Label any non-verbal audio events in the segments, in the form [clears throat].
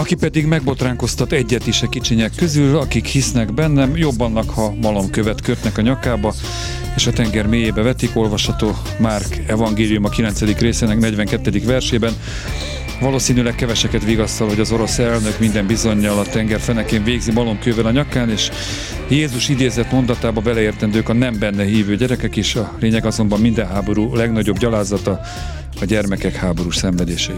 Aki pedig megbotránkoztat egyet is a kicsinyek közül, akik hisznek bennem, jobbannak, ha malomkövet kötnek a nyakába, és a tenger mélyébe vetik, olvasható Márk evangélium a 9. részének 42. versében. Valószínűleg keveseket vigasztal, hogy az orosz elnök minden bizonyal a tenger fenekén végzi malomkővel a nyakán, és Jézus idézett mondatába beleértendők a nem benne hívő gyerekek is, a lényeg azonban minden háború legnagyobb gyalázata a gyermekek háborús szenvedései.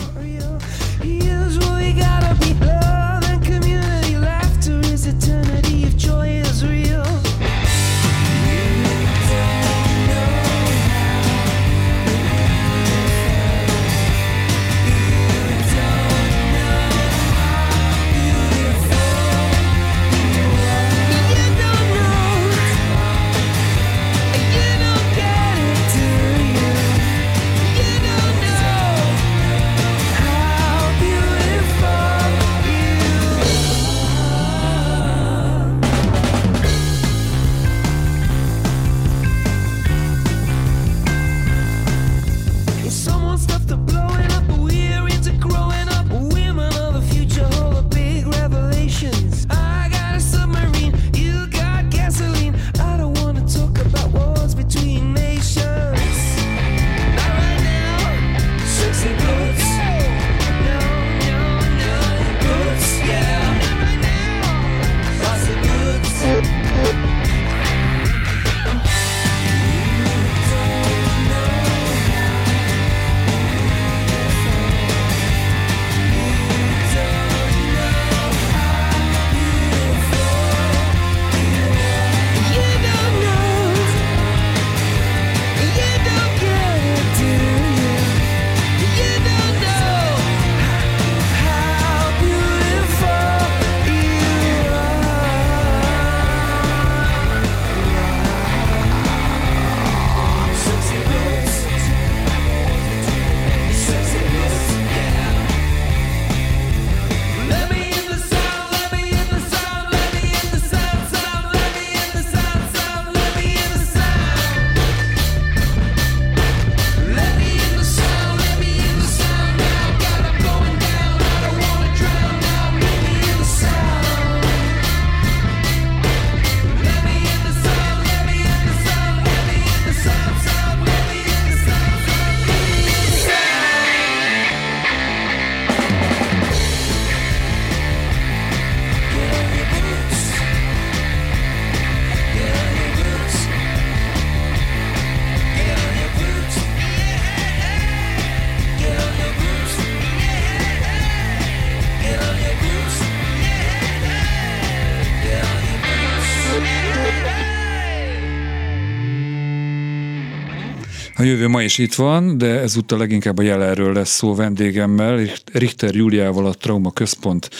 Jövő ma is itt van, de ezúttal leginkább a jelenről lesz szó vendégemmel, Richter Júliával a Trauma Központ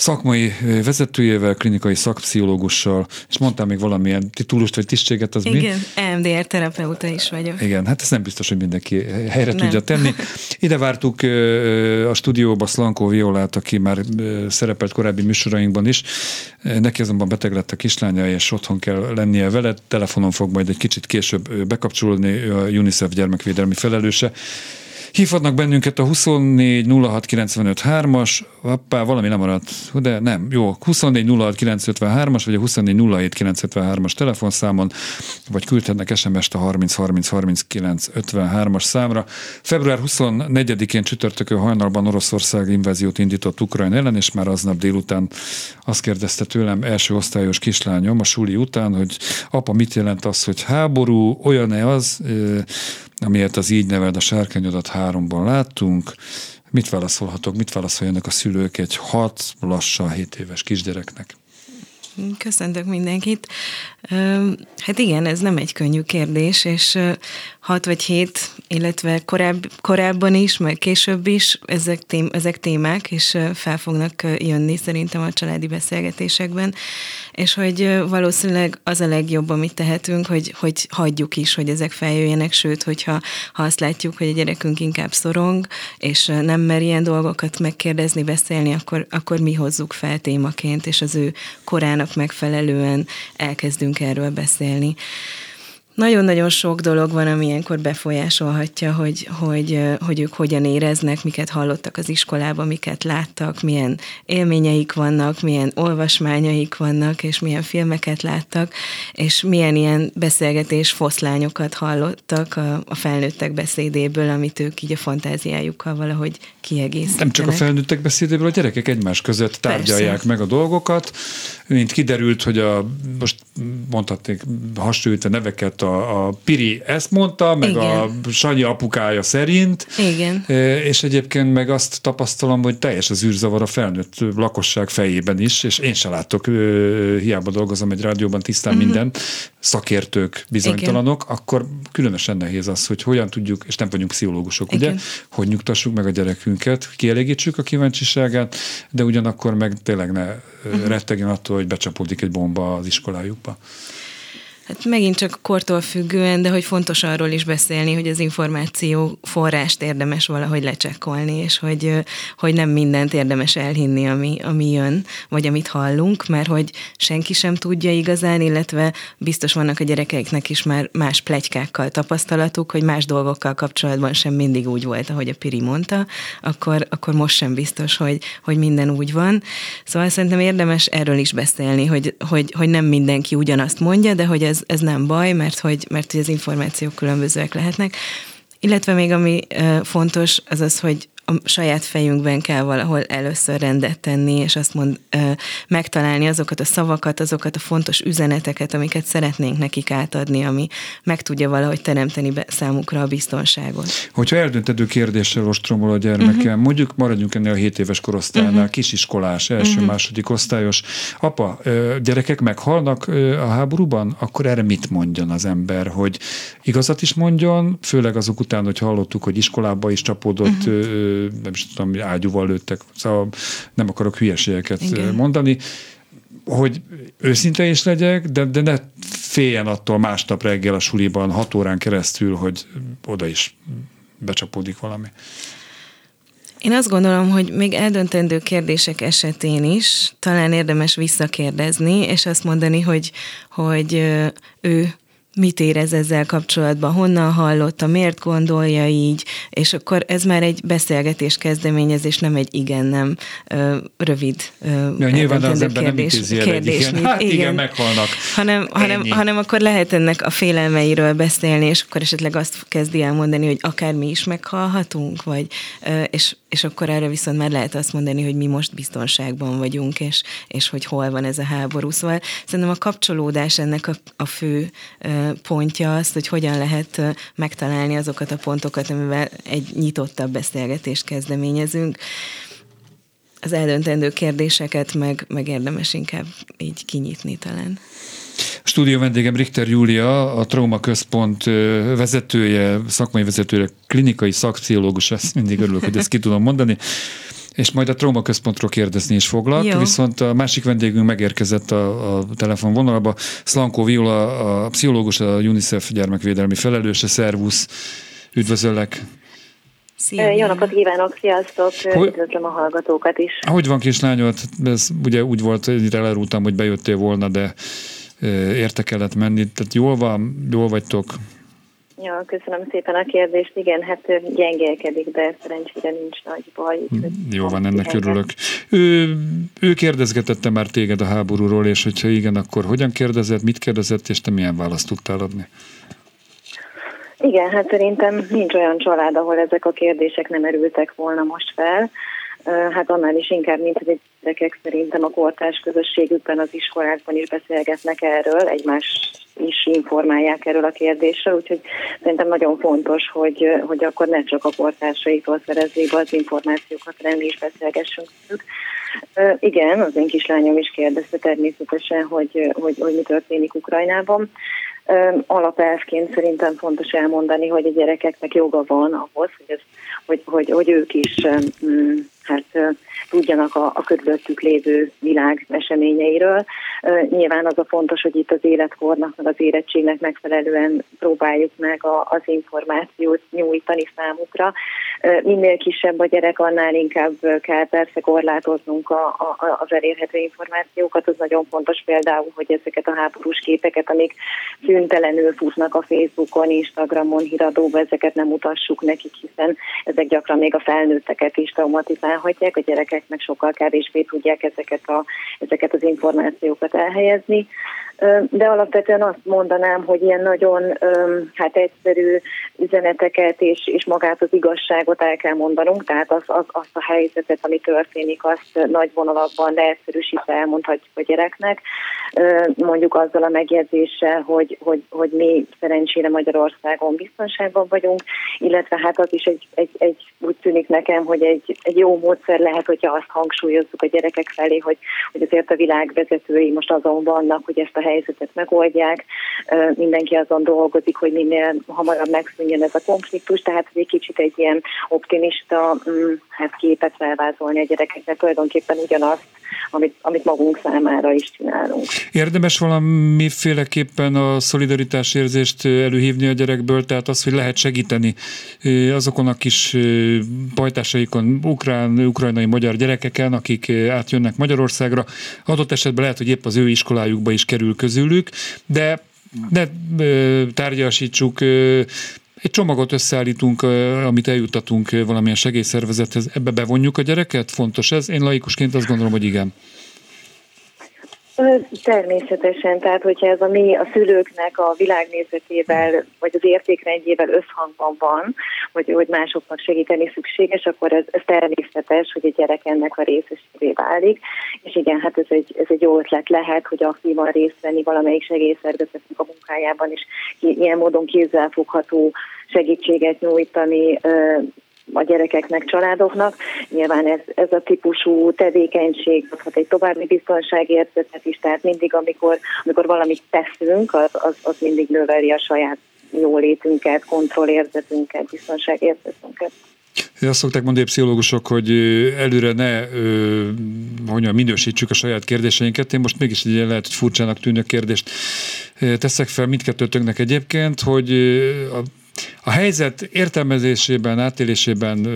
szakmai vezetőjével, klinikai szakpszichológussal, és mondtál még valamilyen titulust vagy tisztséget, az Igen, mi? EMDR terapeuta is vagyok. Igen, hát ez nem biztos, hogy mindenki helyre nem. tudja tenni. [laughs] Ide vártuk a stúdióba Szlankó Violát, aki már szerepelt korábbi műsorainkban is. Neki azonban beteg lett a kislánya, és otthon kell lennie vele. Telefonon fog majd egy kicsit később bekapcsolódni a UNICEF gyermekvédelmi felelőse. Hívhatnak bennünket a 24 06 95 3-as, hoppá, valami nem maradt, de nem, jó, 24 06 953-as, vagy a 24 07 953-as telefonszámon, vagy küldhetnek SMS-t a 30 30 39 53-as számra. Február 24-én csütörtökön hajnalban Oroszország inváziót indított Ukrajna ellen, és már aznap délután azt kérdezte tőlem első osztályos kislányom a suli után, hogy apa, mit jelent az, hogy háború, olyan-e az, amiért az így neveld a sárkányodat háromban láttunk. Mit válaszolhatok, mit válaszoljanak a szülők egy hat, lassan 7 éves kisgyereknek? Köszöntök mindenkit. Hát igen, ez nem egy könnyű kérdés, és hat vagy hét, illetve korább, korábban is, meg később is ezek, tém, ezek témák, és fel fognak jönni szerintem a családi beszélgetésekben, és hogy valószínűleg az a legjobb, amit tehetünk, hogy, hogy hagyjuk is, hogy ezek feljöjjenek, sőt, hogyha ha azt látjuk, hogy a gyerekünk inkább szorong, és nem mer ilyen dolgokat megkérdezni, beszélni, akkor, akkor mi hozzuk fel témaként, és az ő korának megfelelően elkezdünk erről beszélni. Nagyon-nagyon sok dolog van, ami ilyenkor befolyásolhatja, hogy, hogy, hogy ők hogyan éreznek, miket hallottak az iskolában, miket láttak, milyen élményeik vannak, milyen olvasmányaik vannak, és milyen filmeket láttak, és milyen ilyen beszélgetés foszlányokat hallottak a, a felnőttek beszédéből, amit ők így a fantáziájukkal valahogy kiegészítenek. Nem csak a felnőttek beszédéből, a gyerekek egymás között tárgyalják Persze. meg a dolgokat. Mint kiderült, hogy a, most mondhatnék hasonlítva neveket, a, a Piri ezt mondta, meg Igen. a Sanyi apukája szerint. Igen. És egyébként meg azt tapasztalom, hogy teljes az űrzavar a felnőtt lakosság fejében is, és én se látok, hiába dolgozom egy rádióban tisztán uh-huh. minden, szakértők bizonytalanok, Igen. akkor különösen nehéz az, hogy hogyan tudjuk, és nem vagyunk pszichológusok, Igen. ugye, hogy nyugtassuk meg a gyerekünket, kielégítsük a kíváncsiságát, de ugyanakkor meg tényleg ne rettegjen attól, hogy becsapódik egy bomba az iskolájukba. Hát megint csak kortól függően, de hogy fontos arról is beszélni, hogy az információ forrást érdemes valahogy lecsekkolni, és hogy, hogy nem mindent érdemes elhinni, ami, ami jön, vagy amit hallunk, mert hogy senki sem tudja igazán, illetve biztos vannak a gyerekeiknek is már más plegykákkal tapasztalatuk, hogy más dolgokkal kapcsolatban sem mindig úgy volt, ahogy a Piri mondta, akkor, akkor most sem biztos, hogy, hogy minden úgy van. Szóval szerintem érdemes erről is beszélni, hogy, hogy, hogy nem mindenki ugyanazt mondja, de hogy ez ez, nem baj, mert hogy, mert hogy az információk különbözőek lehetnek. Illetve még ami fontos, az az, hogy a saját fejünkben kell valahol először rendet tenni, és azt mond, megtalálni azokat a szavakat, azokat a fontos üzeneteket, amiket szeretnénk nekik átadni, ami meg tudja valahogy teremteni be számukra a biztonságot. Hogyha eldöntető kérdéssel ostromol a gyermekem, uh-huh. mondjuk maradjunk ennél a 7 éves korosztálynál, uh-huh. kisiskolás, első, uh-huh. második osztályos. Apa, gyerekek meghalnak a háborúban, akkor erre mit mondjon az ember, hogy igazat is mondjon, főleg azok után, hogy hallottuk, hogy iskolába is csapódott uh-huh nem is tudom, ágyúval lőttek, szóval nem akarok hülyeségeket Igen. mondani, hogy őszinte is legyek, de, de ne féljen attól másnap reggel a suliban hat órán keresztül, hogy oda is becsapódik valami. Én azt gondolom, hogy még eldöntendő kérdések esetén is talán érdemes visszakérdezni, és azt mondani, hogy, hogy ő mit érez ezzel kapcsolatban, honnan hallotta, miért gondolja így, és akkor ez már egy beszélgetés kezdeményezés, nem egy igen-nem rövid ja, nyilván az ember kérdés, nem kérdés, igen. [laughs] Hát igen, igen, meghalnak. Hanem, hanem, hanem akkor lehet ennek a félelmeiről beszélni, és akkor esetleg azt kezdi el mondani, hogy akár mi is meghalhatunk, vagy, és, és akkor erre viszont már lehet azt mondani, hogy mi most biztonságban vagyunk, és, és hogy hol van ez a háború. Szóval szerintem a kapcsolódás ennek a, a fő pontja azt, hogy hogyan lehet megtalálni azokat a pontokat, amivel egy nyitottabb beszélgetést kezdeményezünk. Az eldöntendő kérdéseket meg, meg érdemes inkább így kinyitni talán. Stúdió vendégem Richter Júlia, a Trauma Központ vezetője, szakmai vezetője, klinikai szakpszichológus, ezt mindig örülök, hogy ezt ki tudom mondani és majd a Trauma Központról kérdezni is foglak, Jó. viszont a másik vendégünk megérkezett a, a telefonvonalba, Szlankó Viola, a pszichológus, a UNICEF gyermekvédelmi felelőse, szervusz, üdvözöllek! Szia, Jó napot kívánok, sziasztok, hogy, üdvözlöm a hallgatókat is. Hogy van kislányod? Ez ugye úgy volt, hogy elerúltam, hogy bejöttél volna, de érte kellett menni. Tehát jól van, jól vagytok? Ja, köszönöm szépen a kérdést. Igen, hát gyengélkedik, de szerencsére nincs nagy baj. Jó van, ennek örülök. Ő, ő kérdezgetette már téged a háborúról, és hogyha igen, akkor hogyan kérdezett, mit kérdezett, és te milyen választ tudtál adni? Igen, hát szerintem nincs olyan család, ahol ezek a kérdések nem erültek volna most fel. Hát annál is inkább, mint hogy egy gyerekek szerintem a kortárs közösségükben, az iskolákban is beszélgetnek erről, egymás is informálják erről a kérdésről, úgyhogy szerintem nagyon fontos, hogy, hogy akkor ne csak a kortársaitól szerezzék be az információkat, hanem is beszélgessünk velük. Igen, az én kislányom is kérdezte természetesen, hogy, hogy, hogy mi történik Ukrajnában. Alapelvként szerintem fontos elmondani, hogy a gyerekeknek joga van ahhoz, hogy, ez, hogy, hogy, hogy ők is hát tudjanak a, a körülöttük lévő világ eseményeiről. Nyilván az a fontos, hogy itt az életkornak, meg az érettségnek megfelelően próbáljuk meg a, az információt nyújtani számukra. Minél kisebb a gyerek, annál inkább kell persze korlátoznunk a, a, az elérhető információkat. Az nagyon fontos például, hogy ezeket a háborús képeket, amik szüntelenül futnak a Facebookon, Instagramon, híradóban, ezeket nem mutassuk nekik, hiszen ezek gyakran még a felnőtteket is traumatizálhatják, a gyerekeknek sokkal kevésbé tudják ezeket, a, ezeket az információkat elhelyezni. De alapvetően azt mondanám, hogy ilyen nagyon hát egyszerű üzeneteket és, és magát az igazságot el kell mondanunk, tehát az, az, azt a helyzetet, ami történik, azt nagy vonalakban leegyszerűsítve elmondhatjuk a gyereknek, mondjuk azzal a megjegyzéssel, hogy, hogy, hogy mi szerencsére Magyarországon biztonságban vagyunk, illetve hát az is egy, egy, egy úgy tűnik nekem, hogy egy, egy jó módszer lehet, hogyha azt hangsúlyozzuk a gyerekek felé, hogy, hogy azért a világ vezetői most azon vannak, hogy ezt a helyzetet megoldják. Mindenki azon dolgozik, hogy minél hamarabb megszűnjön ez a konfliktus, tehát egy kicsit egy ilyen optimista mm, hát képet felvázolni a gyerekeknek, tulajdonképpen ugyanazt, amit, amit magunk számára is csinálunk. Érdemes valamiféleképpen a szolidaritás érzést előhívni a gyerekből, tehát az, hogy lehet segíteni azokon a kis pajtásaikon, ukrán, ukrajnai magyar gyerekeken, akik átjönnek Magyarországra. Adott esetben lehet, hogy épp az ő iskolájukba is kerül közülük, de ne tárgyasítsuk, egy csomagot összeállítunk, amit eljutatunk valamilyen segélyszervezethez, ebbe bevonjuk a gyereket? Fontos ez? Én laikusként azt gondolom, hogy igen. Természetesen, tehát hogyha ez a mi a szülőknek a világnézetével, vagy az értékrendjével összhangban van, hogy, hogy másoknak segíteni szükséges, akkor ez, ez természetes, hogy a gyerek ennek a részesévé válik. És igen, hát ez egy, ez egy jó ötlet lehet, hogy aktívan részt venni valamelyik segélyszervezetnek a munkájában, és ilyen módon kézzelfogható segítséget nyújtani a gyerekeknek, családoknak. Nyilván ez, ez a típusú tevékenység adhat egy további biztonságérzetet is, tehát mindig, amikor, amikor valamit teszünk, az, az, az mindig növeli a saját jólétünket, kontrollérzetünket, biztonságérzetünket. Azt szokták mondani pszichológusok, hogy előre ne hogy minősítsük a saját kérdéseinket. Én most mégis egy lehet, hogy furcsának tűnő kérdést teszek fel mindkettőtöknek egyébként, hogy a a helyzet értelmezésében, átélésében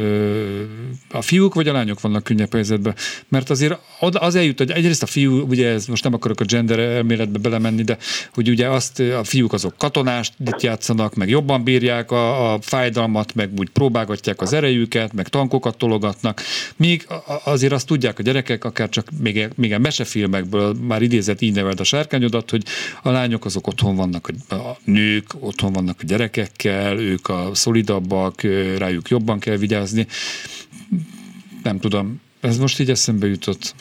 a fiúk vagy a lányok vannak könnyebb helyzetben? Mert azért az eljut, hogy egyrészt a fiú, ugye ez most nem akarok a gender elméletbe belemenni, de hogy ugye azt a fiúk azok katonást játszanak, meg jobban bírják a, a fájdalmat, meg úgy próbálgatják az erejüket, meg tankokat tologatnak, míg azért azt tudják a gyerekek, akár csak még, még a mesefilmekből már idézett így nevelt a sárkányodat, hogy a lányok azok otthon vannak, a nők otthon vannak a gyerekekkel, ők a szolidabbak, rájuk jobban kell vigyázni. Nem tudom, ez most így eszembe jutott.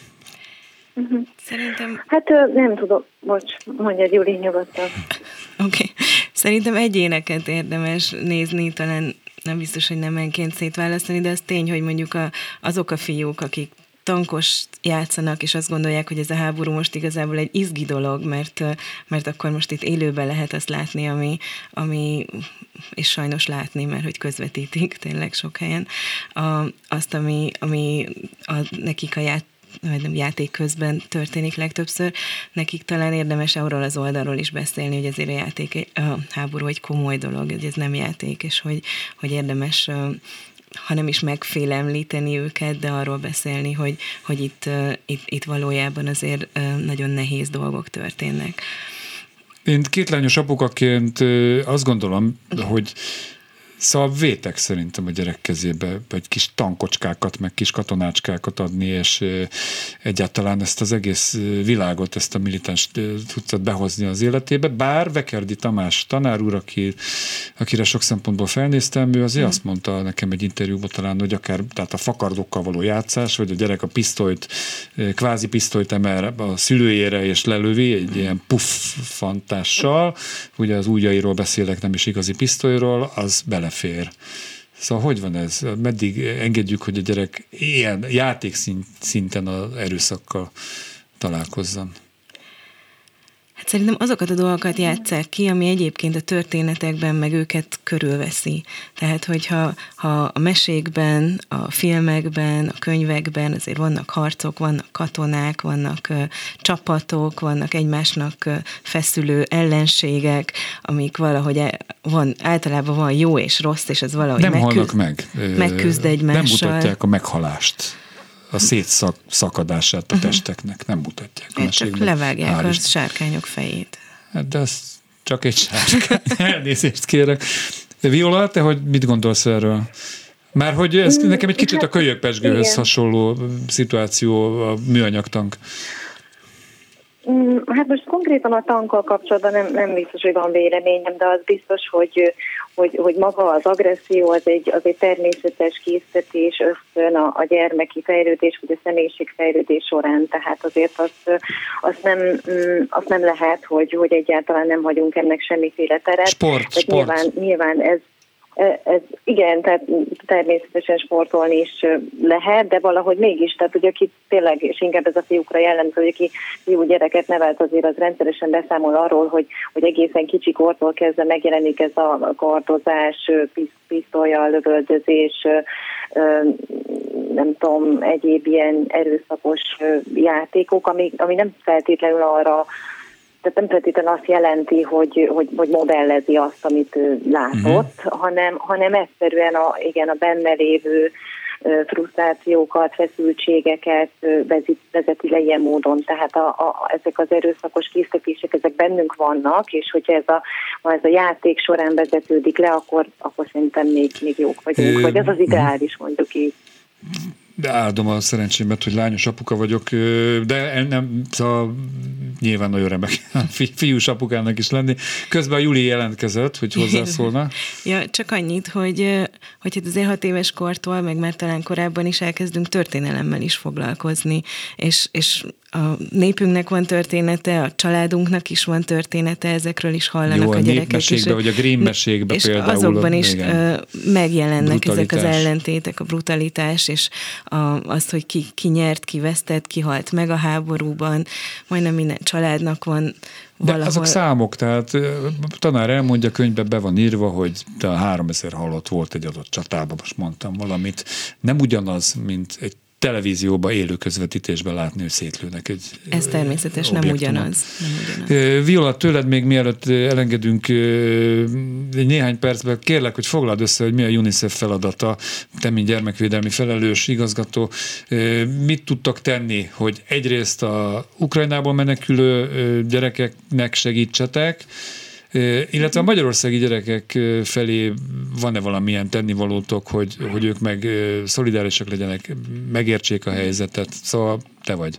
Uh-huh. Szerintem... Hát nem tudom, bocs, mondja Gyuri nyugodtan. Oké. Okay. Szerintem egyéneket érdemes nézni, talán nem biztos, hogy nem enként szétválasztani, de az tény, hogy mondjuk a, azok a fiúk, akik tankos játszanak, és azt gondolják, hogy ez a háború most igazából egy izgi dolog, mert, mert akkor most itt élőben lehet azt látni, ami, ami és sajnos látni, mert hogy közvetítik tényleg sok helyen, a, azt, ami, ami a, nekik a ját, vagy nem játék közben történik legtöbbször, nekik talán érdemes arról az oldalról is beszélni, hogy azért a játék, a háború egy komoly dolog, hogy ez nem játék, és hogy, hogy érdemes ha nem is megfélemlíteni őket, de arról beszélni, hogy, hogy itt, itt, itt valójában azért nagyon nehéz dolgok történnek. Én két lányos apukaként azt gondolom, hogy Szóval vétek szerintem a gyerek kezébe, vagy kis tankocskákat, meg kis katonácskákat adni, és egyáltalán ezt az egész világot, ezt a militáns tudszat behozni az életébe. Bár Vekerdi Tamás tanár úr, aki, akire sok szempontból felnéztem, ő azért mm. azt mondta nekem egy interjúban talán, hogy akár tehát a fakardokkal való játszás, vagy a gyerek a pisztolyt, kvázi pisztolyt emel a szülőjére és lelövi egy ilyen puff fantással, ugye az újjairól beszélek, nem is igazi pisztolyról, az bele belefér. Szóval hogy van ez? Meddig engedjük, hogy a gyerek ilyen játékszinten az erőszakkal találkozzon? Hát szerintem azokat a dolgokat játsszák ki, ami egyébként a történetekben meg őket körülveszi. Tehát, hogyha ha a mesékben, a filmekben, a könyvekben azért vannak harcok, vannak katonák, vannak uh, csapatok, vannak egymásnak uh, feszülő ellenségek, amik valahogy e, van, általában van jó és rossz, és ez valahogy nem megküzd, halnak meg. megküzd egymással. Nem mutatják a meghalást a szétszakadását a testeknek nem mutatják. A csak levágják a sárkányok fejét. Hát de ez csak egy sárkány. [laughs] Elnézést kérek. De Viola, te hogy mit gondolsz erről? Már hogy ez mm, nekem egy kicsit a hát, kölyökpesgőhöz hasonló szituáció a műanyagtank. Mm, hát most konkrétan a tankkal kapcsolatban nem, nem biztos, hogy van véleményem, de az biztos, hogy, hogy, hogy maga az agresszió az egy, az egy természetes készítés ösztön a, a gyermeki fejlődés, vagy a személyiségfejlődés során, tehát azért azt, azt, nem, mm, azt nem lehet, hogy, hogy egyáltalán nem hagyunk ennek semmiféle teret. Sport, sport. Nyilván, nyilván ez, ez igen, tehát természetesen sportolni is lehet, de valahogy mégis, tehát hogy aki tényleg, és inkább ez a fiúkra jellemző, hogy aki fiú gyereket nevelt, azért az rendszeresen beszámol arról, hogy, hogy egészen kicsi kortól kezdve megjelenik ez a kardozás, pisztolya, lövöldözés, nem tudom, egyéb ilyen erőszakos játékok, ami, ami nem feltétlenül arra tehát nem feltétlenül azt jelenti, hogy, hogy, hogy modellezi azt, amit ő látott, uh-huh. hanem, hanem egyszerűen a, igen, a benne lévő frusztrációkat, feszültségeket vezeti, le ilyen módon. Tehát a, a, ezek az erőszakos készítések, ezek bennünk vannak, és hogyha ez a, ha ez a játék során vezetődik le, akkor, akkor szerintem még, még jók vagyunk, vagy az az ideális mondjuk így de áldom a szerencsémet, hogy lányos apuka vagyok, de nem, szóval nyilván nagyon remek [laughs] fi, fiús apukának is lenni. Közben a Juli jelentkezett, hogy hozzászólna. [laughs] ja, csak annyit, hogy, hogy hát azért hat éves kortól, meg már talán korábban is elkezdünk történelemmel is foglalkozni, és, és a népünknek van története, a családunknak is van története, ezekről is hallanak Jó, a, a gyerekek. És, vagy a Grimm mesékben és például. azokban is igen, megjelennek brutalitás. ezek az ellentétek, a brutalitás, és a, azt, hogy ki, ki nyert, ki vesztett, ki halt meg a háborúban, majdnem minden családnak van valahol. De azok számok, tehát tanár elmondja, könyvben be van írva, hogy a 3000 halott volt egy adott csatában, most mondtam valamit. Nem ugyanaz, mint egy televízióba élő közvetítésben látni, hogy szétlőnek egy Ez természetes, nem ugyanaz, nem ugyanaz. Viola, tőled még mielőtt elengedünk egy néhány percben, kérlek, hogy foglald össze, hogy mi a UNICEF feladata, te, mint gyermekvédelmi felelős igazgató, mit tudtak tenni, hogy egyrészt a Ukrajnából menekülő gyerekeknek segítsetek, illetve a magyarországi gyerekek felé van-e valamilyen tennivalótok, hogy, hogy ők meg szolidárisak legyenek, megértsék a helyzetet? Szóval te vagy.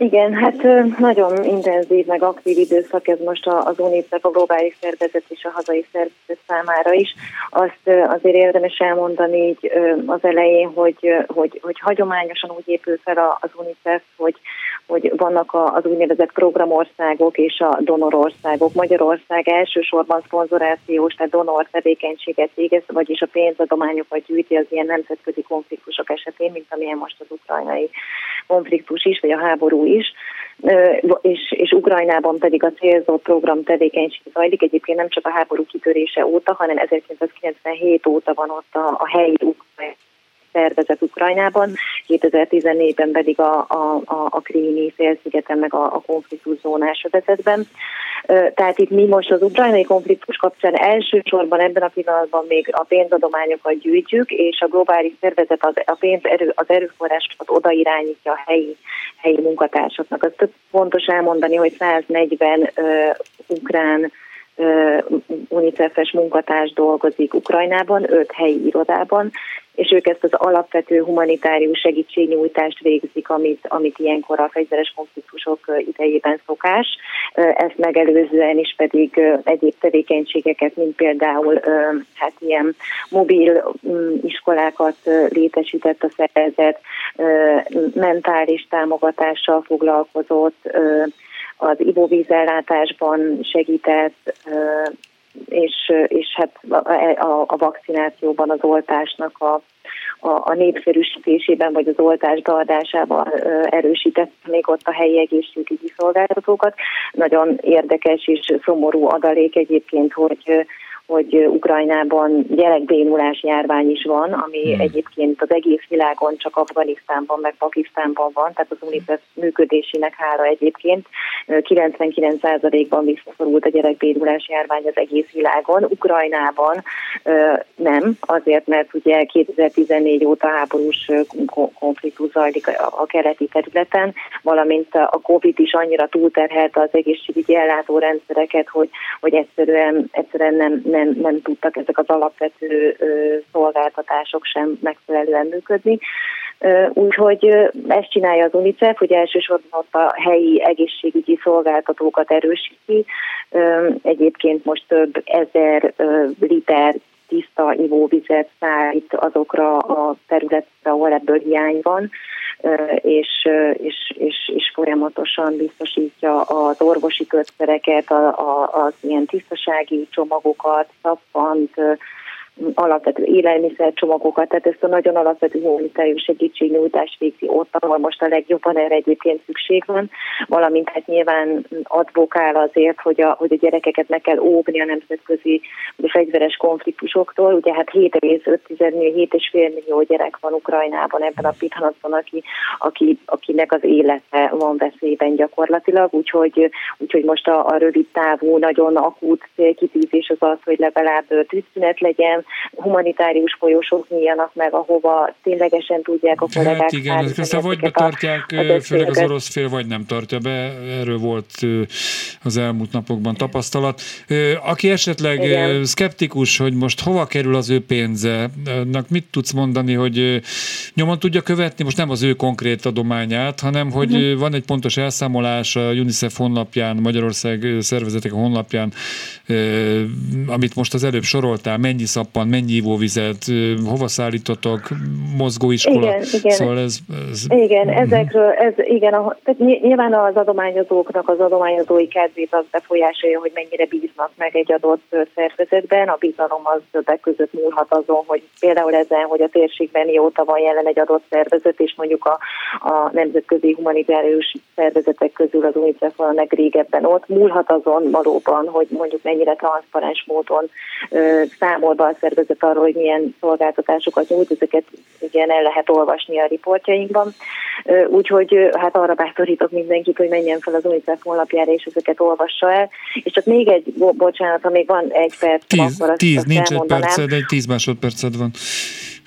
Igen, hát nagyon intenzív, meg aktív időszak ez most az UNICEF, a globális szervezet és a hazai szervezet számára is. Azt azért érdemes elmondani így az elején, hogy, hogy, hogy hagyományosan úgy épül fel az UNICEF, hogy hogy vannak az úgynevezett programországok és a donorországok. Magyarország elsősorban szponzorációs, tehát donor tevékenységet végez, vagyis a pénzadományokat gyűjti az ilyen nemzetközi konfliktusok esetén, mint amilyen most az ukrajnai konfliktus is, vagy a háború is és, és Ukrajnában pedig a célzott program tevékenység zajlik. Egyébként nem csak a háború kitörése óta, hanem 1997 óta van ott a, a helyi szervezet Ukrajnában, 2014-ben pedig a, a, a, a krími félszigeten, meg a, a konfliktus zónás övezetben. Tehát itt mi most az ukrajnai konfliktus kapcsán elsősorban ebben a pillanatban még a pénzadományokat gyűjtjük, és a globális szervezet az, a pénz erő, az erőforrásokat odairányítja a helyi, helyi munkatársaknak. Az több fontos elmondani, hogy 140 uh, ukrán UNICEF-es munkatárs dolgozik Ukrajnában, öt helyi irodában, és ők ezt az alapvető humanitárius segítségnyújtást végzik, amit, amit ilyenkor a fegyveres konfliktusok idejében szokás. Ezt megelőzően is pedig egyéb tevékenységeket, mint például hát ilyen mobil mm, iskolákat létesített a szervezet, mentális támogatással foglalkozott, az ivóvízellátásban segített, és, és hát a, a vakcinációban az oltásnak a, a, a népszerűsítésében vagy az oltás beadásában erősített még ott a helyi egészségügyi szolgáltatókat. Nagyon érdekes és szomorú adalék egyébként, hogy hogy Ukrajnában gyerekbénulás járvány is van, ami hmm. egyébként az egész világon csak Afganisztánban meg Pakisztánban van, tehát az UNICEF működésének hála egyébként 99%-ban visszaszorult a gyerekbénulás járvány az egész világon. Ukrajnában nem, azért, mert ugye 2014 óta háborús konfliktus zajlik a keleti területen, valamint a COVID is annyira túlterhelte az egészségügyi ellátórendszereket, hogy, hogy egyszerűen, egyszerűen nem, nem nem, nem tudtak ezek az alapvető szolgáltatások sem megfelelően működni. Úgyhogy ezt csinálja az UNICEF, hogy elsősorban ott a helyi egészségügyi szolgáltatókat erősíti. Egyébként most több ezer liter tiszta ivóvizet szállít azokra a területre, ahol ebből hiány van, és, és, és, és folyamatosan biztosítja az orvosi kötszereket, a, a, az ilyen tisztasági csomagokat, szappant, alapvető élelmiszercsomagokat, tehát ezt a nagyon alapvető humanitárius segítségnyújtást végzi ott, ahol most a legjobban erre egyébként szükség van, valamint hát nyilván advokál azért, hogy a, hogy a gyerekeket meg kell óvni a nemzetközi a fegyveres konfliktusoktól. Ugye hát 7,5 millió, 7,5 millió gyerek van Ukrajnában ebben a pillanatban, aki, aki, akinek az élete van veszélyben gyakorlatilag, úgyhogy, úgyhogy most a, a rövid távú, nagyon akut célkitűzés az az, hogy legalább tűzszünet legyen, humanitárius folyosók nyíljanak meg, ahova ténylegesen tudják a hát kollégák. Hát igen, ezt aztán vagy betartják, a, főleg az orosz fél, vagy nem tartja be. Erről volt az elmúlt napokban tapasztalat. Aki esetleg igen. szkeptikus, hogy most hova kerül az ő pénze, annak mit tudsz mondani, hogy nyomon tudja követni, most nem az ő konkrét adományát, hanem hogy uh-huh. van egy pontos elszámolás a UNICEF honlapján, Magyarország szervezetek honlapján, amit most az előbb soroltál, mennyi szappan van, mennyi ivóvizet, hova szállítotok, mozgóiskola. Igen, igen. Szóval ez, ez... Igen, uh-huh. ezekről, ez, igen, a, tehát nyilván az adományozóknak az adományozói kedvét az befolyásolja, hogy mennyire bíznak meg egy adott szervezetben. A bizalom az többek között múlhat azon, hogy például ezen, hogy a térségben mióta van jelen egy adott szervezet, és mondjuk a, a nemzetközi humanitárius szervezetek közül az UNICEF van a legrégebben ott, múlhat azon valóban, hogy mondjuk mennyire transzparens módon ö, számol be a szervezet arról, hogy milyen szolgáltatásokat nyújt, ezeket igen el lehet olvasni a riportjainkban. Úgyhogy hát arra bátorítok mindenkit, hogy menjen fel az UNICEF honlapjára, és ezeket olvassa el. És csak még egy, bocsánat, ha még van egy perc, tíz, akkor azt tíz, azt nincs egy perced, egy tíz másodperced van.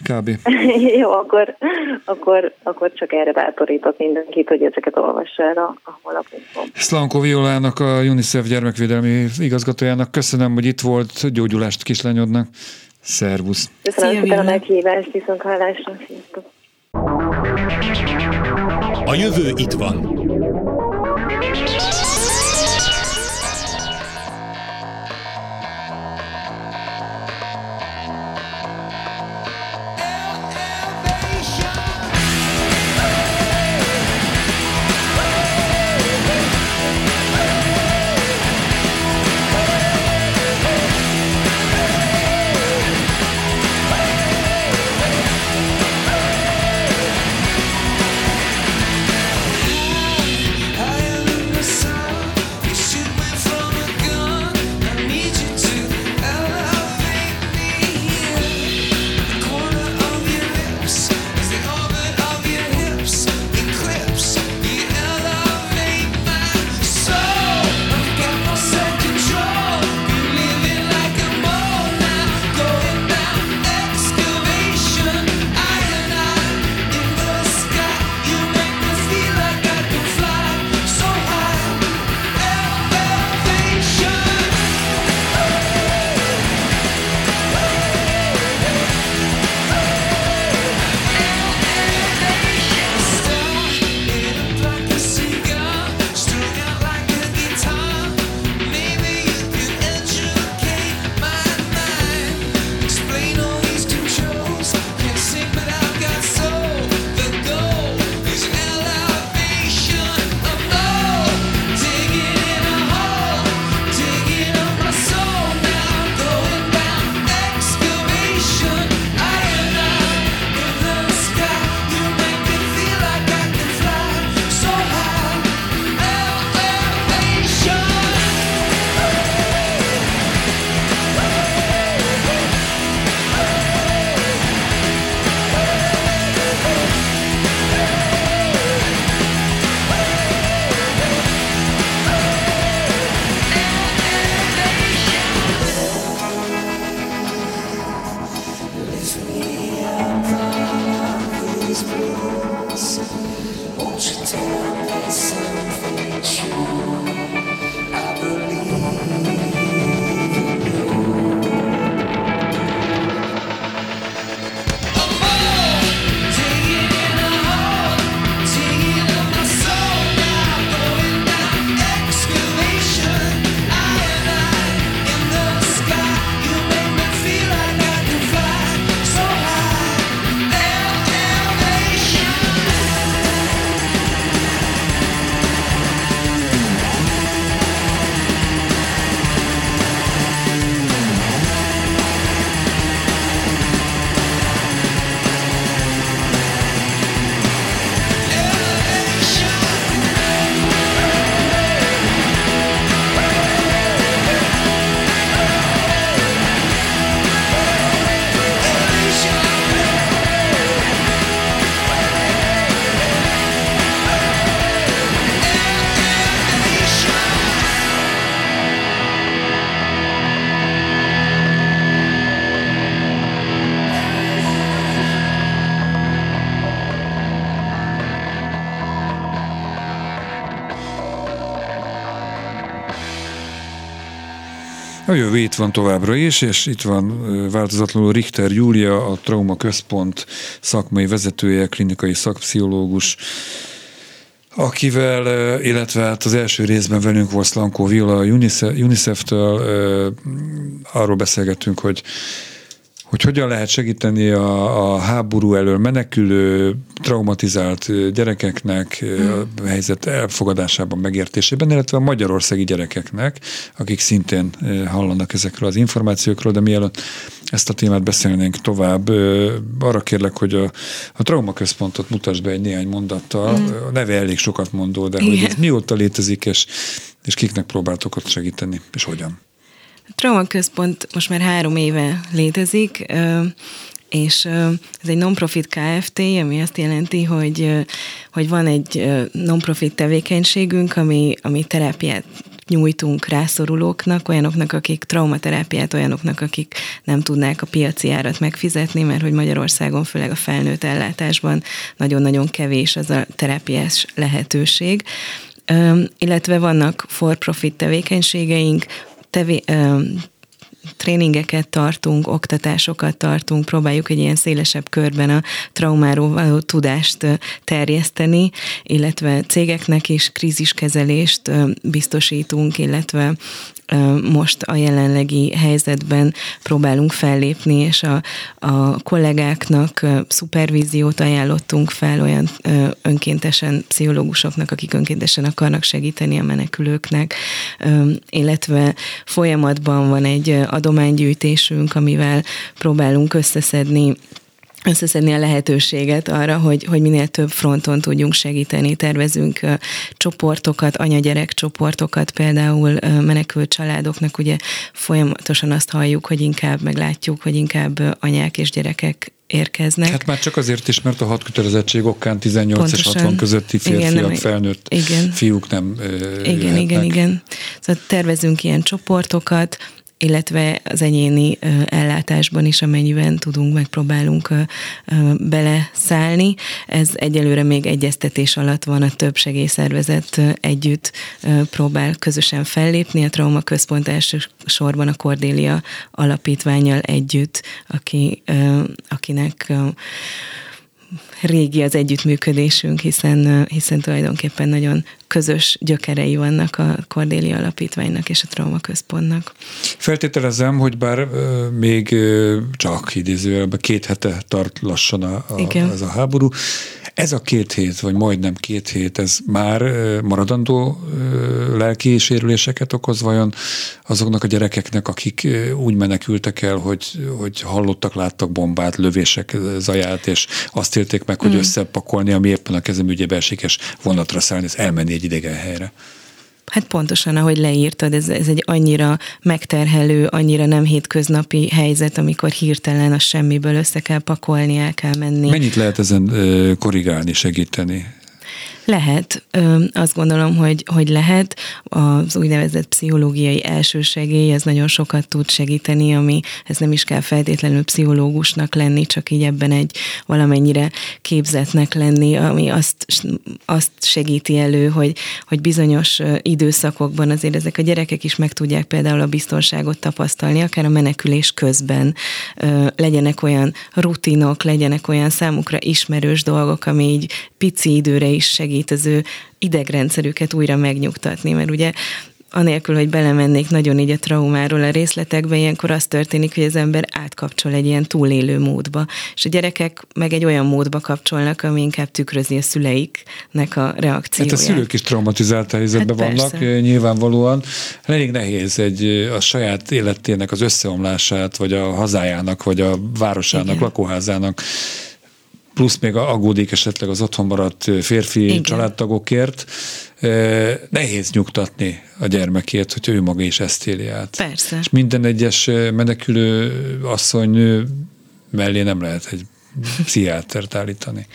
Kb. [laughs] Jó, akkor, akkor, akkor csak erre bátorítok mindenkit, hogy ezeket olvassa el a, a honlapunkon. Szlankó Violának, a UNICEF gyermekvédelmi igazgatójának köszönöm, hogy itt volt, gyógyulást kislányodnak. Szervusz! Köszönöm szépen a meghívást, viszont hallásra. A jövő itt van. A jövő itt van továbbra is, és itt van változatlanul Richter Júlia, a Trauma Központ szakmai vezetője, klinikai szakpszichológus, akivel, illetve hát az első részben velünk volt Szlankó Viola UNICEF-től, arról beszélgettünk, hogy hogy hogyan lehet segíteni a, a háború elől menekülő, traumatizált gyerekeknek hmm. a helyzet elfogadásában, megértésében, illetve a magyarországi gyerekeknek, akik szintén hallanak ezekről az információkról, de mielőtt ezt a témát beszélnénk tovább, arra kérlek, hogy a, a traumaközpontot mutasd be egy néhány mondattal. Hmm. A neve elég sokat mondó, de Igen. hogy ez mióta létezik, és, és kiknek próbáltok ott segíteni, és hogyan? A Trauma Központ most már három éve létezik, és ez egy non-profit KFT, ami azt jelenti, hogy, hogy van egy non-profit tevékenységünk, ami, ami terápiát nyújtunk rászorulóknak, olyanoknak, akik traumaterápiát, olyanoknak, akik nem tudnák a piaci árat megfizetni, mert hogy Magyarországon, főleg a felnőtt ellátásban nagyon-nagyon kevés az a terápiás lehetőség. illetve vannak for-profit tevékenységeink, tevé, tréningeket tartunk, oktatásokat tartunk, próbáljuk egy ilyen szélesebb körben a traumáról való tudást terjeszteni, illetve cégeknek is kríziskezelést biztosítunk, illetve most a jelenlegi helyzetben próbálunk fellépni, és a, a kollégáknak szupervíziót ajánlottunk fel olyan önkéntesen pszichológusoknak, akik önkéntesen akarnak segíteni a menekülőknek, illetve folyamatban van egy adománygyűjtésünk, amivel próbálunk összeszedni összeszedni a lehetőséget arra, hogy, hogy minél több fronton tudjunk segíteni. Tervezünk uh, csoportokat, anya-gyerek csoportokat, például uh, menekült családoknak, ugye folyamatosan azt halljuk, hogy inkább meglátjuk, hogy inkább uh, anyák és gyerekek érkeznek. Hát már csak azért is, mert a hat kötelezettség okán 18 Pontosan. és 60 közötti férfiak, igen, nem, felnőtt igen. fiúk nem Igen, jöhetnek. igen, igen. Szóval tervezünk ilyen csoportokat, illetve az egyéni ellátásban is, amennyiben tudunk, megpróbálunk beleszállni. Ez egyelőre még egyeztetés alatt van, a több segélyszervezet együtt próbál közösen fellépni. A Trauma Központ elsősorban a Cordélia alapítványjal együtt, aki, akinek régi az együttműködésünk, hiszen, hiszen tulajdonképpen nagyon közös gyökerei vannak a Kordéli Alapítványnak és a Trauma Központnak. Feltételezem, hogy bár még csak idézőjelben két hete tart lassan a, a, ez a háború, ez a két hét, vagy majdnem két hét, ez már maradandó lelki sérüléseket okoz vajon azoknak a gyerekeknek, akik úgy menekültek el, hogy, hogy hallottak, láttak bombát, lövések zaját, és azt élték meg, hogy mm. összepakolni, ami éppen a kezem ügyébe esik, és vonatra szállni, ez elmenni egy idegen helyre. Hát pontosan, ahogy leírtad, ez, ez egy annyira megterhelő, annyira nem hétköznapi helyzet, amikor hirtelen a semmiből össze kell pakolni, el kell menni. Mennyit lehet ezen korrigálni, segíteni? Lehet, azt gondolom, hogy, hogy lehet. Az úgynevezett pszichológiai elsősegély, ez nagyon sokat tud segíteni, ami ez nem is kell feltétlenül pszichológusnak lenni, csak így ebben egy valamennyire képzetnek lenni, ami azt, azt segíti elő, hogy, hogy bizonyos időszakokban azért ezek a gyerekek is meg tudják például a biztonságot tapasztalni, akár a menekülés közben legyenek olyan rutinok, legyenek olyan számukra ismerős dolgok, ami így pici időre is segít segít az ő idegrendszerüket újra megnyugtatni, mert ugye anélkül, hogy belemennék nagyon így a traumáról a részletekbe, ilyenkor az történik, hogy az ember átkapcsol egy ilyen túlélő módba, és a gyerekek meg egy olyan módba kapcsolnak, ami inkább tükrözi a szüleiknek a reakcióját. Hát a szülők is traumatizált helyzetben hát vannak, persze. nyilvánvalóan. Elég nehéz egy a saját életének az összeomlását, vagy a hazájának, vagy a városának, Igen. lakóházának plusz még aggódik esetleg az otthon maradt férfi Igen. családtagokért, nehéz nyugtatni a gyermekét, hogy ő maga is ezt éli át. Persze. És minden egyes menekülő asszony mellé nem lehet egy pszichiátert állítani.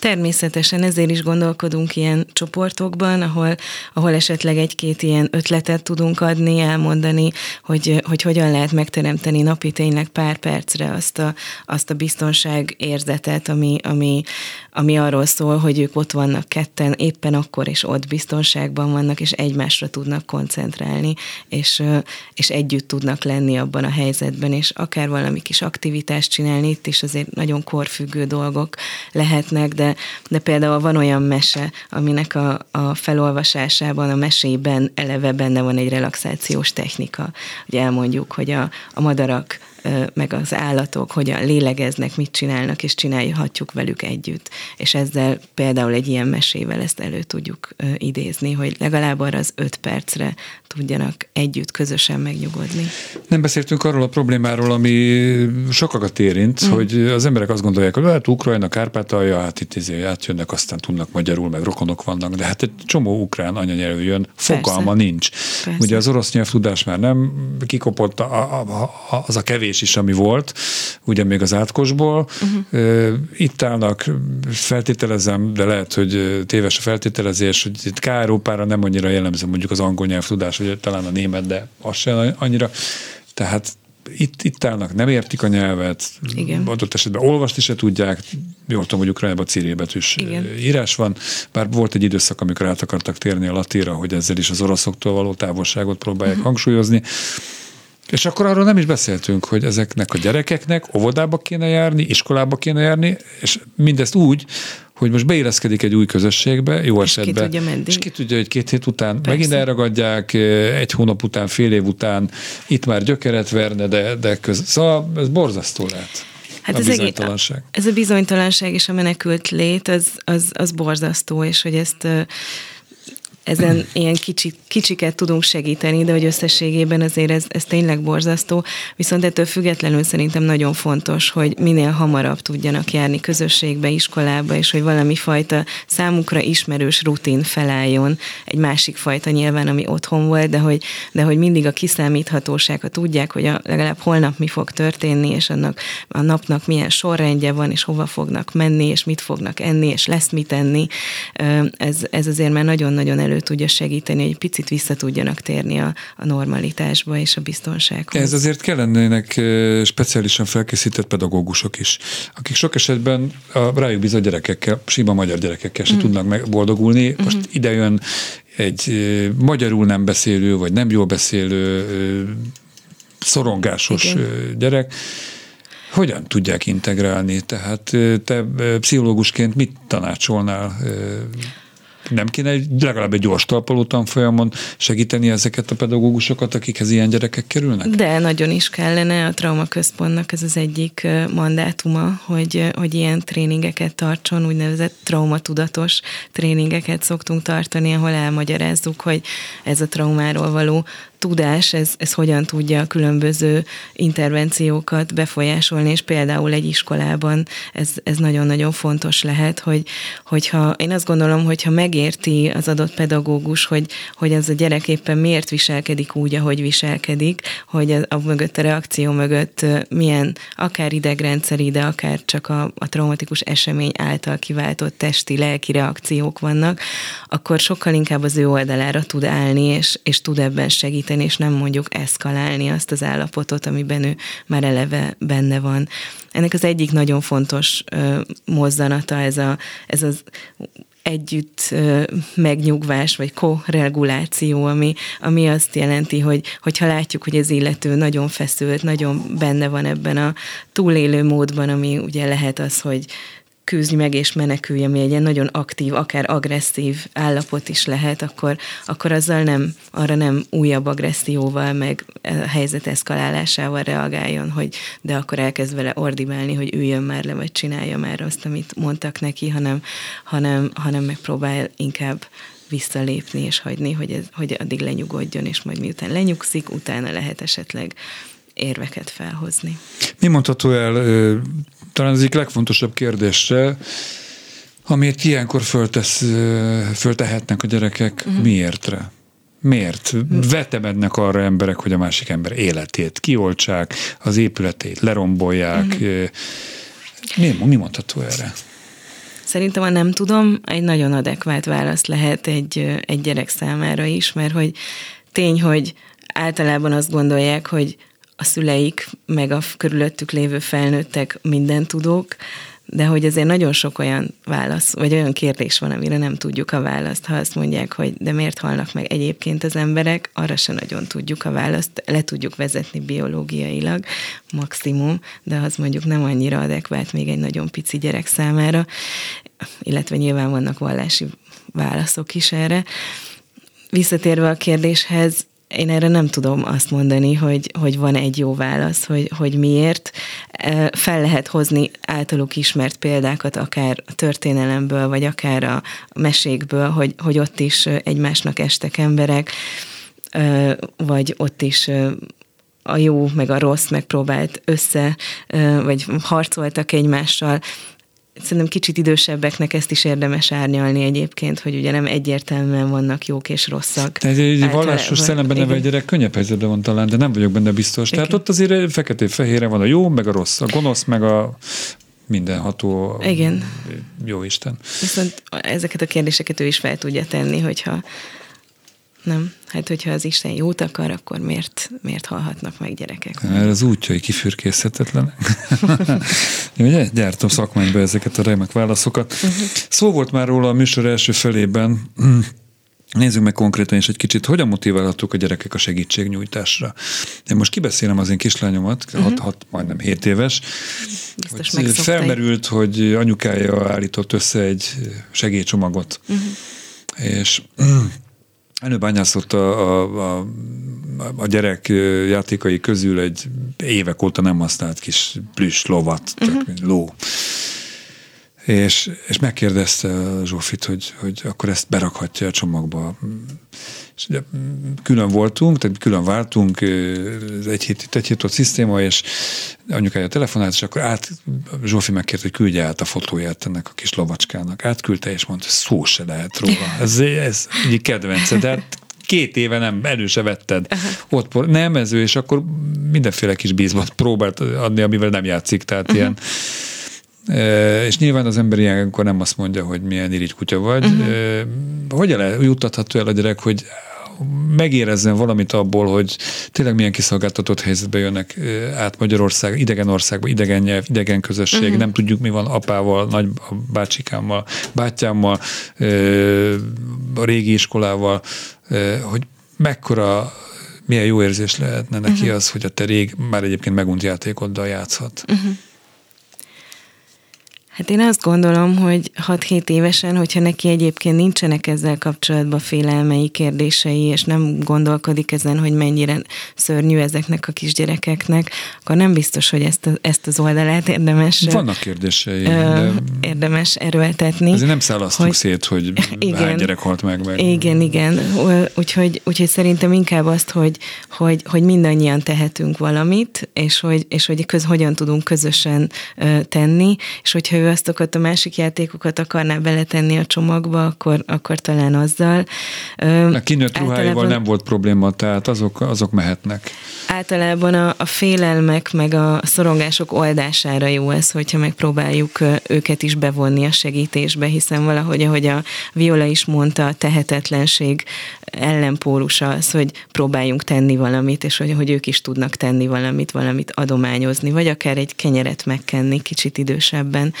Természetesen ezért is gondolkodunk ilyen csoportokban, ahol, ahol esetleg egy-két ilyen ötletet tudunk adni, elmondani, hogy, hogy hogyan lehet megteremteni napi tényleg pár percre azt a, azt a biztonság érzetet, ami, ami, ami arról szól, hogy ők ott vannak ketten, éppen akkor és ott biztonságban vannak, és egymásra tudnak koncentrálni, és, és együtt tudnak lenni abban a helyzetben, és akár valami kis aktivitást csinálni, itt is azért nagyon korfüggő dolgok lehetnek, de, de például van olyan mese, aminek a, a felolvasásában, a mesében eleve benne van egy relaxációs technika, hogy elmondjuk, hogy a, a madarak meg az állatok hogyan lélegeznek, mit csinálnak, és csinálhatjuk velük együtt. És ezzel például egy ilyen mesével ezt elő tudjuk idézni, hogy legalább arra az öt percre tudjanak együtt, közösen megnyugodni. Nem beszéltünk arról a problémáról, ami sokakat érint, mm. hogy az emberek azt gondolják, hogy hát Ukrajna, Kárpátalja, hát itt izé átjönnek, aztán tudnak magyarul, meg rokonok vannak, de hát egy csomó ukrán anyanyelvű jön, fogalma Persze. nincs. Persze. Ugye az orosz nyelvtudás már nem kikopott a, a, a, az a kevés is, ami volt, ugye még az átkosból. Uh-huh. Itt állnak, feltételezem, de lehet, hogy téves a feltételezés, hogy itt K-Európára nem annyira jellemző mondjuk az angol nyelvtudás, vagy talán a német, de az sem annyira. Tehát itt, itt állnak, nem értik a nyelvet, Igen. adott esetben olvasni se tudják, jól tudom, hogy Ukrajnában cirébetűs írás van, bár volt egy időszak, amikor át akartak térni a latíra, hogy ezzel is az oroszoktól való távolságot próbálják uh-huh. hangsúlyozni. És akkor arról nem is beszéltünk, hogy ezeknek a gyerekeknek óvodába kéne járni, iskolába kéne járni, és mindezt úgy, hogy most beilleszkedik egy új közösségbe, jó és esetben. Ki tudja És ki tudja, hogy két hét után Persze. megint elragadják, egy hónap után, fél év után itt már gyökeret verne, de, de köz... Szóval ez borzasztó lehet. Hát a ez bizonytalanság. ez a bizonytalanság és a menekült lét, az, az, az borzasztó, és hogy ezt ezen ilyen kicsi, kicsiket tudunk segíteni, de hogy összességében azért ez, ez tényleg borzasztó. Viszont ettől függetlenül szerintem nagyon fontos, hogy minél hamarabb tudjanak járni közösségbe, iskolába, és hogy valami fajta számukra ismerős rutin felálljon. Egy másik fajta nyilván, ami otthon volt, de hogy, de hogy mindig a kiszámíthatóságot tudják, hogy a, legalább holnap mi fog történni, és annak a napnak milyen sorrendje van, és hova fognak menni, és mit fognak enni, és lesz mit enni. Ez, ez azért már nagyon-nagyon elő tudja segíteni, hogy picit vissza tudjanak térni a, a normalitásba és a biztonsághoz. Ez azért kellenének speciálisan felkészített pedagógusok is, akik sok esetben a rájuk bizott gyerekekkel, sima magyar gyerekekkel se mm. tudnak megboldogulni. Mm-hmm. Most ide jön egy magyarul nem beszélő, vagy nem jól beszélő, szorongásos Igen. gyerek, hogyan tudják integrálni? Tehát te pszichológusként mit tanácsolnál nem kéne legalább egy gyors talpaló tanfolyamon segíteni ezeket a pedagógusokat, akikhez ilyen gyerekek kerülnek? De nagyon is kellene a traumaközpontnak ez az egyik mandátuma, hogy, hogy ilyen tréningeket tartson, úgynevezett traumatudatos tréningeket szoktunk tartani, ahol elmagyarázzuk, hogy ez a traumáról való tudás, ez, ez hogyan tudja különböző intervenciókat befolyásolni, és például egy iskolában ez, ez nagyon-nagyon fontos lehet, hogy, hogyha én azt gondolom, hogyha megérti az adott pedagógus, hogy, hogy ez a gyerek éppen miért viselkedik úgy, ahogy viselkedik, hogy a, a mögött a reakció mögött milyen akár idegrendszeri, de akár csak a, a traumatikus esemény által kiváltott testi, lelki reakciók vannak, akkor sokkal inkább az ő oldalára tud állni, és, és tud ebben segíteni segíteni, és nem mondjuk eszkalálni azt az állapotot, amiben ő már eleve benne van. Ennek az egyik nagyon fontos ö, mozzanata ez, a, ez az együtt megnyugvás, vagy koreguláció, ami, ami azt jelenti, hogy hogyha látjuk, hogy az illető nagyon feszült, nagyon benne van ebben a túlélő módban, ami ugye lehet az, hogy küzdj meg és menekülj, ami egy ilyen nagyon aktív, akár agresszív állapot is lehet, akkor, akkor azzal nem, arra nem újabb agresszióval, meg a helyzet eszkalálásával reagáljon, hogy de akkor elkezd vele ordibálni, hogy üljön már le, vagy csinálja már azt, amit mondtak neki, hanem, hanem, hanem megpróbál inkább visszalépni és hagyni, hogy, ez, hogy addig lenyugodjon, és majd miután lenyugszik, utána lehet esetleg érveket felhozni. Mi mondható el talán az egyik legfontosabb kérdésre, amit ilyenkor föltesz, föltehetnek a gyerekek, uh-huh. miértre? Miért? Vetemednek arra emberek, hogy a másik ember életét kioltsák, az épületét lerombolják. Uh-huh. Mi, mi mondható erre? Szerintem, ha nem tudom, egy nagyon adekvát válasz lehet egy, egy gyerek számára is, mert hogy tény, hogy általában azt gondolják, hogy a szüleik, meg a körülöttük lévő felnőttek minden tudók, de hogy azért nagyon sok olyan válasz, vagy olyan kérdés van, amire nem tudjuk a választ. Ha azt mondják, hogy de miért halnak meg egyébként az emberek, arra se nagyon tudjuk a választ. Le tudjuk vezetni biológiailag, maximum, de az mondjuk nem annyira adekvát még egy nagyon pici gyerek számára, illetve nyilván vannak vallási válaszok is erre. Visszatérve a kérdéshez, én erre nem tudom azt mondani, hogy, hogy van egy jó válasz, hogy, hogy miért. Fel lehet hozni általuk ismert példákat, akár a történelemből, vagy akár a mesékből, hogy, hogy ott is egymásnak estek emberek, vagy ott is a jó meg a rossz megpróbált össze, vagy harcoltak egymással szerintem kicsit idősebbeknek ezt is érdemes árnyalni egyébként, hogy ugye nem egyértelműen vannak jók és rosszak. Tehát egy vallásos szellemben neve egy gyerek könnyebb helyzetben van talán, de nem vagyok benne biztos. Igen. Tehát ott azért fekete-fehére van a jó, meg a rossz, a gonosz, meg a mindenható Igen. jó Isten. Viszont ezeket a kérdéseket ő is fel tudja tenni, hogyha nem. Hát, hogyha az Isten jót akar, akkor miért, miért halhatnak meg gyerekek? Mert az útjai kifürkészhetetlen. [laughs] Ugye? Gyártom szakmányba ezeket a remek válaszokat. Uh-huh. Szó volt már róla a műsor első felében, [clears throat] Nézzük meg konkrétan is egy kicsit, hogyan motiválhatók a gyerekek a segítségnyújtásra. Én most kibeszélem az én kislányomat, uh-huh. hat, hat, majdnem 7 éves, Biztos hogy felmerült, hogy anyukája állított össze egy segélycsomagot. Uh-huh. És [clears throat] Előbányászott a, a, a, a gyerek játékai közül egy évek óta nem használt kis plüss lovat, uh-huh. ló. És, és megkérdezte Zsófit, hogy, hogy akkor ezt berakhatja a csomagba. És ugye külön voltunk, tehát külön váltunk, egy hét, egy hét volt szisztéma, és anyukája telefonált, és akkor át, Zsófi megkért, hogy küldje át a fotóját ennek a kis lovacskának. Átküldte, és mondta, szó se lehet róla. Ez, ez egy kedvence, de hát két éve nem, elő se vetted. Ott nem ez ő, és akkor mindenféle kis bízmat próbált adni, amivel nem játszik, tehát uh-huh. ilyen és nyilván az ember ilyenkor nem azt mondja, hogy milyen irigy kutya vagy. Uh-huh. Hogyan el, juttatható el a gyerek, hogy megérezzen valamit abból, hogy tényleg milyen kiszolgáltatott helyzetbe jönnek át Magyarország, idegen országba, idegen nyelv, idegen közösség, uh-huh. nem tudjuk mi van apával, nagy bácsikámmal, bátyámmal, a régi iskolával, hogy mekkora milyen jó érzés lehetne neki uh-huh. az, hogy a te rég, már egyébként megunt játékoddal játszhat. Uh-huh. Hát én azt gondolom, hogy 6-7 évesen, hogyha neki egyébként nincsenek ezzel kapcsolatban félelmei, kérdései, és nem gondolkodik ezen, hogy mennyire szörnyű ezeknek a kisgyerekeknek, akkor nem biztos, hogy ezt, a, ezt az oldalát érdemes... Vannak kérdései. Ö, de érdemes erőltetni. Azért nem szálasztunk hogy, szét, hogy [laughs] igen, hány gyerek halt meg. meg. Igen, igen. Úgyhogy, úgyhogy szerintem inkább azt, hogy, hogy, hogy mindannyian tehetünk valamit, és hogy, és hogy köz, hogyan tudunk közösen tenni, és hogyha ő azokat a másik játékokat akarná beletenni a csomagba, akkor, akkor talán azzal. A kinőtt ruháival nem volt probléma, tehát azok, azok mehetnek. Általában a, a félelmek meg a szorongások oldására jó ez, hogyha megpróbáljuk őket is bevonni a segítésbe, hiszen valahogy, ahogy a Viola is mondta, a tehetetlenség ellenpólusa az, hogy próbáljunk tenni valamit, és hogy, hogy ők is tudnak tenni valamit, valamit adományozni, vagy akár egy kenyeret megkenni kicsit idősebben,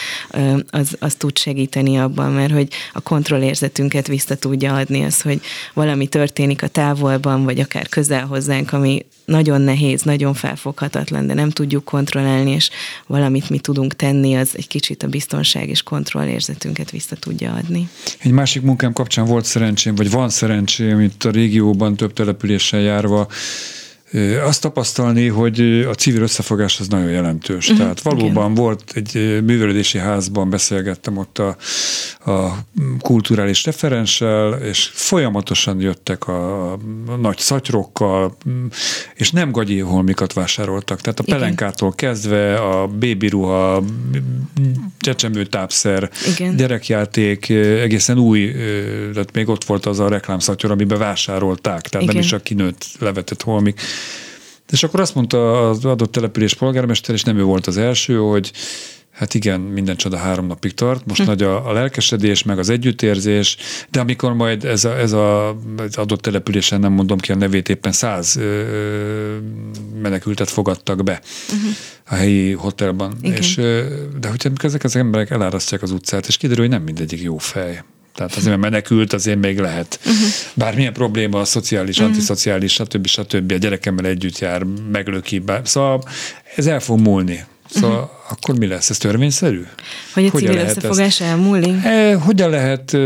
az, az tud segíteni abban, mert hogy a kontrollérzetünket vissza tudja adni az, hogy valami történik a távolban, vagy akár közel hozzánk, ami nagyon nehéz, nagyon felfoghatatlan, de nem tudjuk kontrollálni, és valamit mi tudunk tenni, az egy kicsit a biztonság és kontrollérzetünket vissza tudja adni. Egy másik munkám kapcsán volt szerencsém, vagy van szerencsém itt a régióban több településsel járva, azt tapasztalni, hogy a civil összefogás az nagyon jelentős. Uh-huh, Tehát valóban igen. volt egy művelődési házban, beszélgettem ott a, a kulturális referenssel, és folyamatosan jöttek a, a nagy szatyrokkal, és nem gagyi holmikat vásároltak. Tehát a igen. pelenkától kezdve a bébiruha, csecsemőtápszer, igen. gyerekjáték, egészen új, tehát még ott volt az a reklámszatyor, amiben vásárolták, tehát igen. nem is a kinőtt levetett holmik. És akkor azt mondta az adott település polgármester, és nem ő volt az első, hogy Hát igen, minden csoda három napig tart. Most hm. nagy a, a lelkesedés, meg az együttérzés, de amikor majd ez a, ez a az adott településen, nem mondom ki a nevét, éppen száz ö, menekültet fogadtak be uh-huh. a helyi hotelban. És, de hogyha ezek az emberek elárasztják az utcát, és kiderül, hogy nem mindegyik jó fej. Tehát azért, mert menekült, azért még lehet. Uh-huh. Bármilyen probléma, a szociális, uh-huh. antiszociális, stb. stb. a gyerekemmel együtt jár, meglöki. Bár, szóval ez el fog múlni. Szóval uh-huh. akkor mi lesz? Ez törvényszerű? Hogy a civil összefogás elmúlik? E, hogyan lehet e,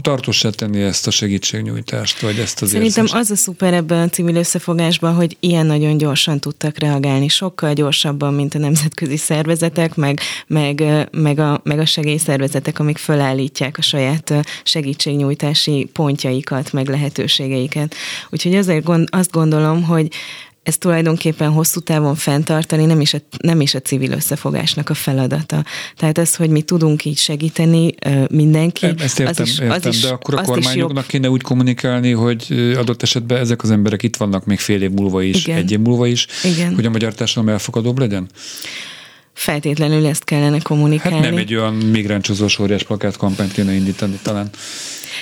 tartósá tenni ezt a segítségnyújtást, vagy ezt az Szerintem érzést? az a szuper ebben a civil összefogásban, hogy ilyen nagyon gyorsan tudtak reagálni, sokkal gyorsabban, mint a nemzetközi szervezetek, meg, meg, meg, a, meg a segélyszervezetek, amik felállítják a saját segítségnyújtási pontjaikat, meg lehetőségeiket. Úgyhogy azért gond, azt gondolom, hogy ez tulajdonképpen hosszú távon fenntartani nem is, a, nem is a civil összefogásnak a feladata. Tehát az, hogy mi tudunk így segíteni mindenki, Ezt értem, az is, értem, az is, de akkor a kormányoknak kéne úgy kommunikálni, hogy adott esetben ezek az emberek itt vannak még fél év múlva is, Igen. egy év múlva is, Igen. hogy a magyar társadalom elfogadóbb legyen? Feltétlenül ezt kellene kommunikálni. Hát nem egy olyan migráncsozós óriás plakátkampányt kéne indítani talán.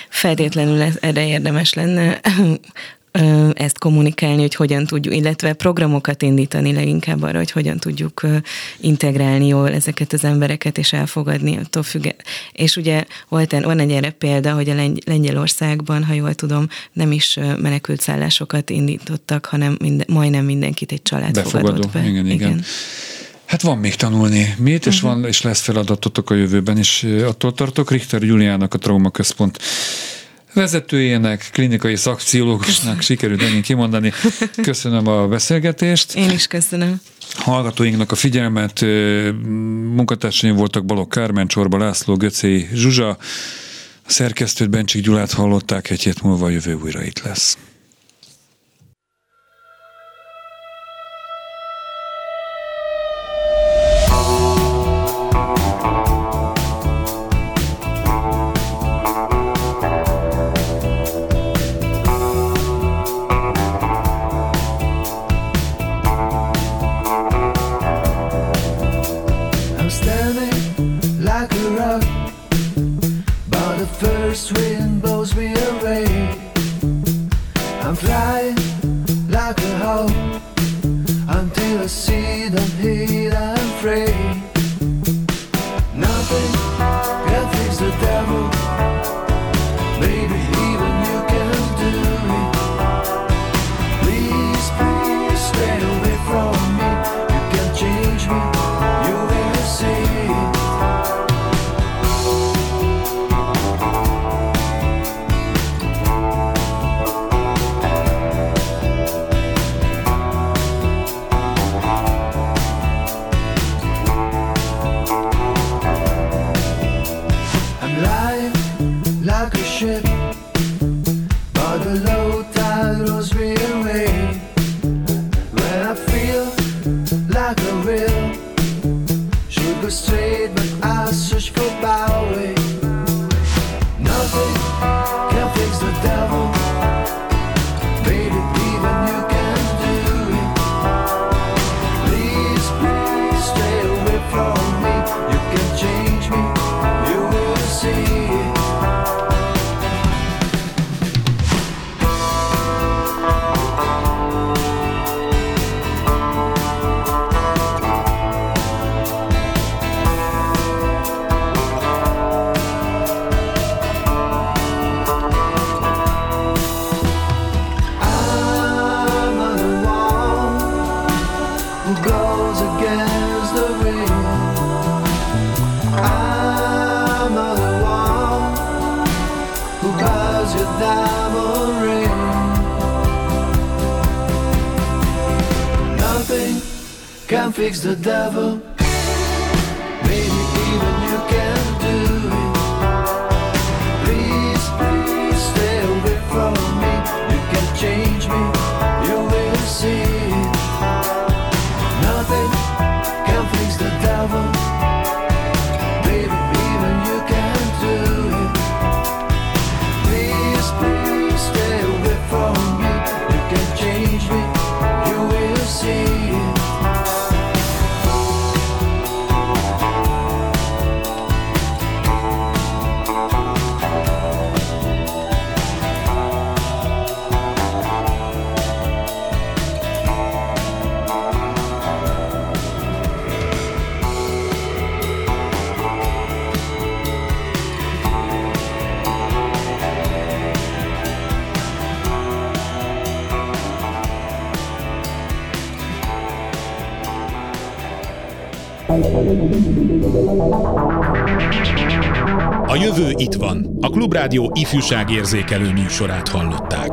Feltétlenül erre érdemes lenne ezt kommunikálni, hogy hogyan tudjuk, illetve programokat indítani leginkább arra, hogy hogyan tudjuk integrálni jól ezeket az embereket, és elfogadni attól függ. És ugye volt, van egy erre példa, hogy a Lengyelországban, ha jól tudom, nem is menekült szállásokat indítottak, hanem minden, majdnem mindenkit egy család Befogadó. fogadott be. Igen, igen. igen. Hát van még tanulni mit, és, uh-huh. van, és lesz feladatotok a jövőben is. Attól tartok, Richter Juliának a Trauma Központ vezetőjének, klinikai szakpszichológusnak [laughs] sikerült ennyi kimondani. Köszönöm a beszélgetést. Én is köszönöm. Hallgatóinknak a figyelmet, munkatársaim voltak Balog Kármen, Csorba László, Göcé Zsuzsa, a szerkesztőt Bencsik Gyulát hallották, egy hét múlva a jövő újra itt lesz. Fix the devil. A jövő itt van. A Klubrádió ifjúságérzékelő műsorát hallották.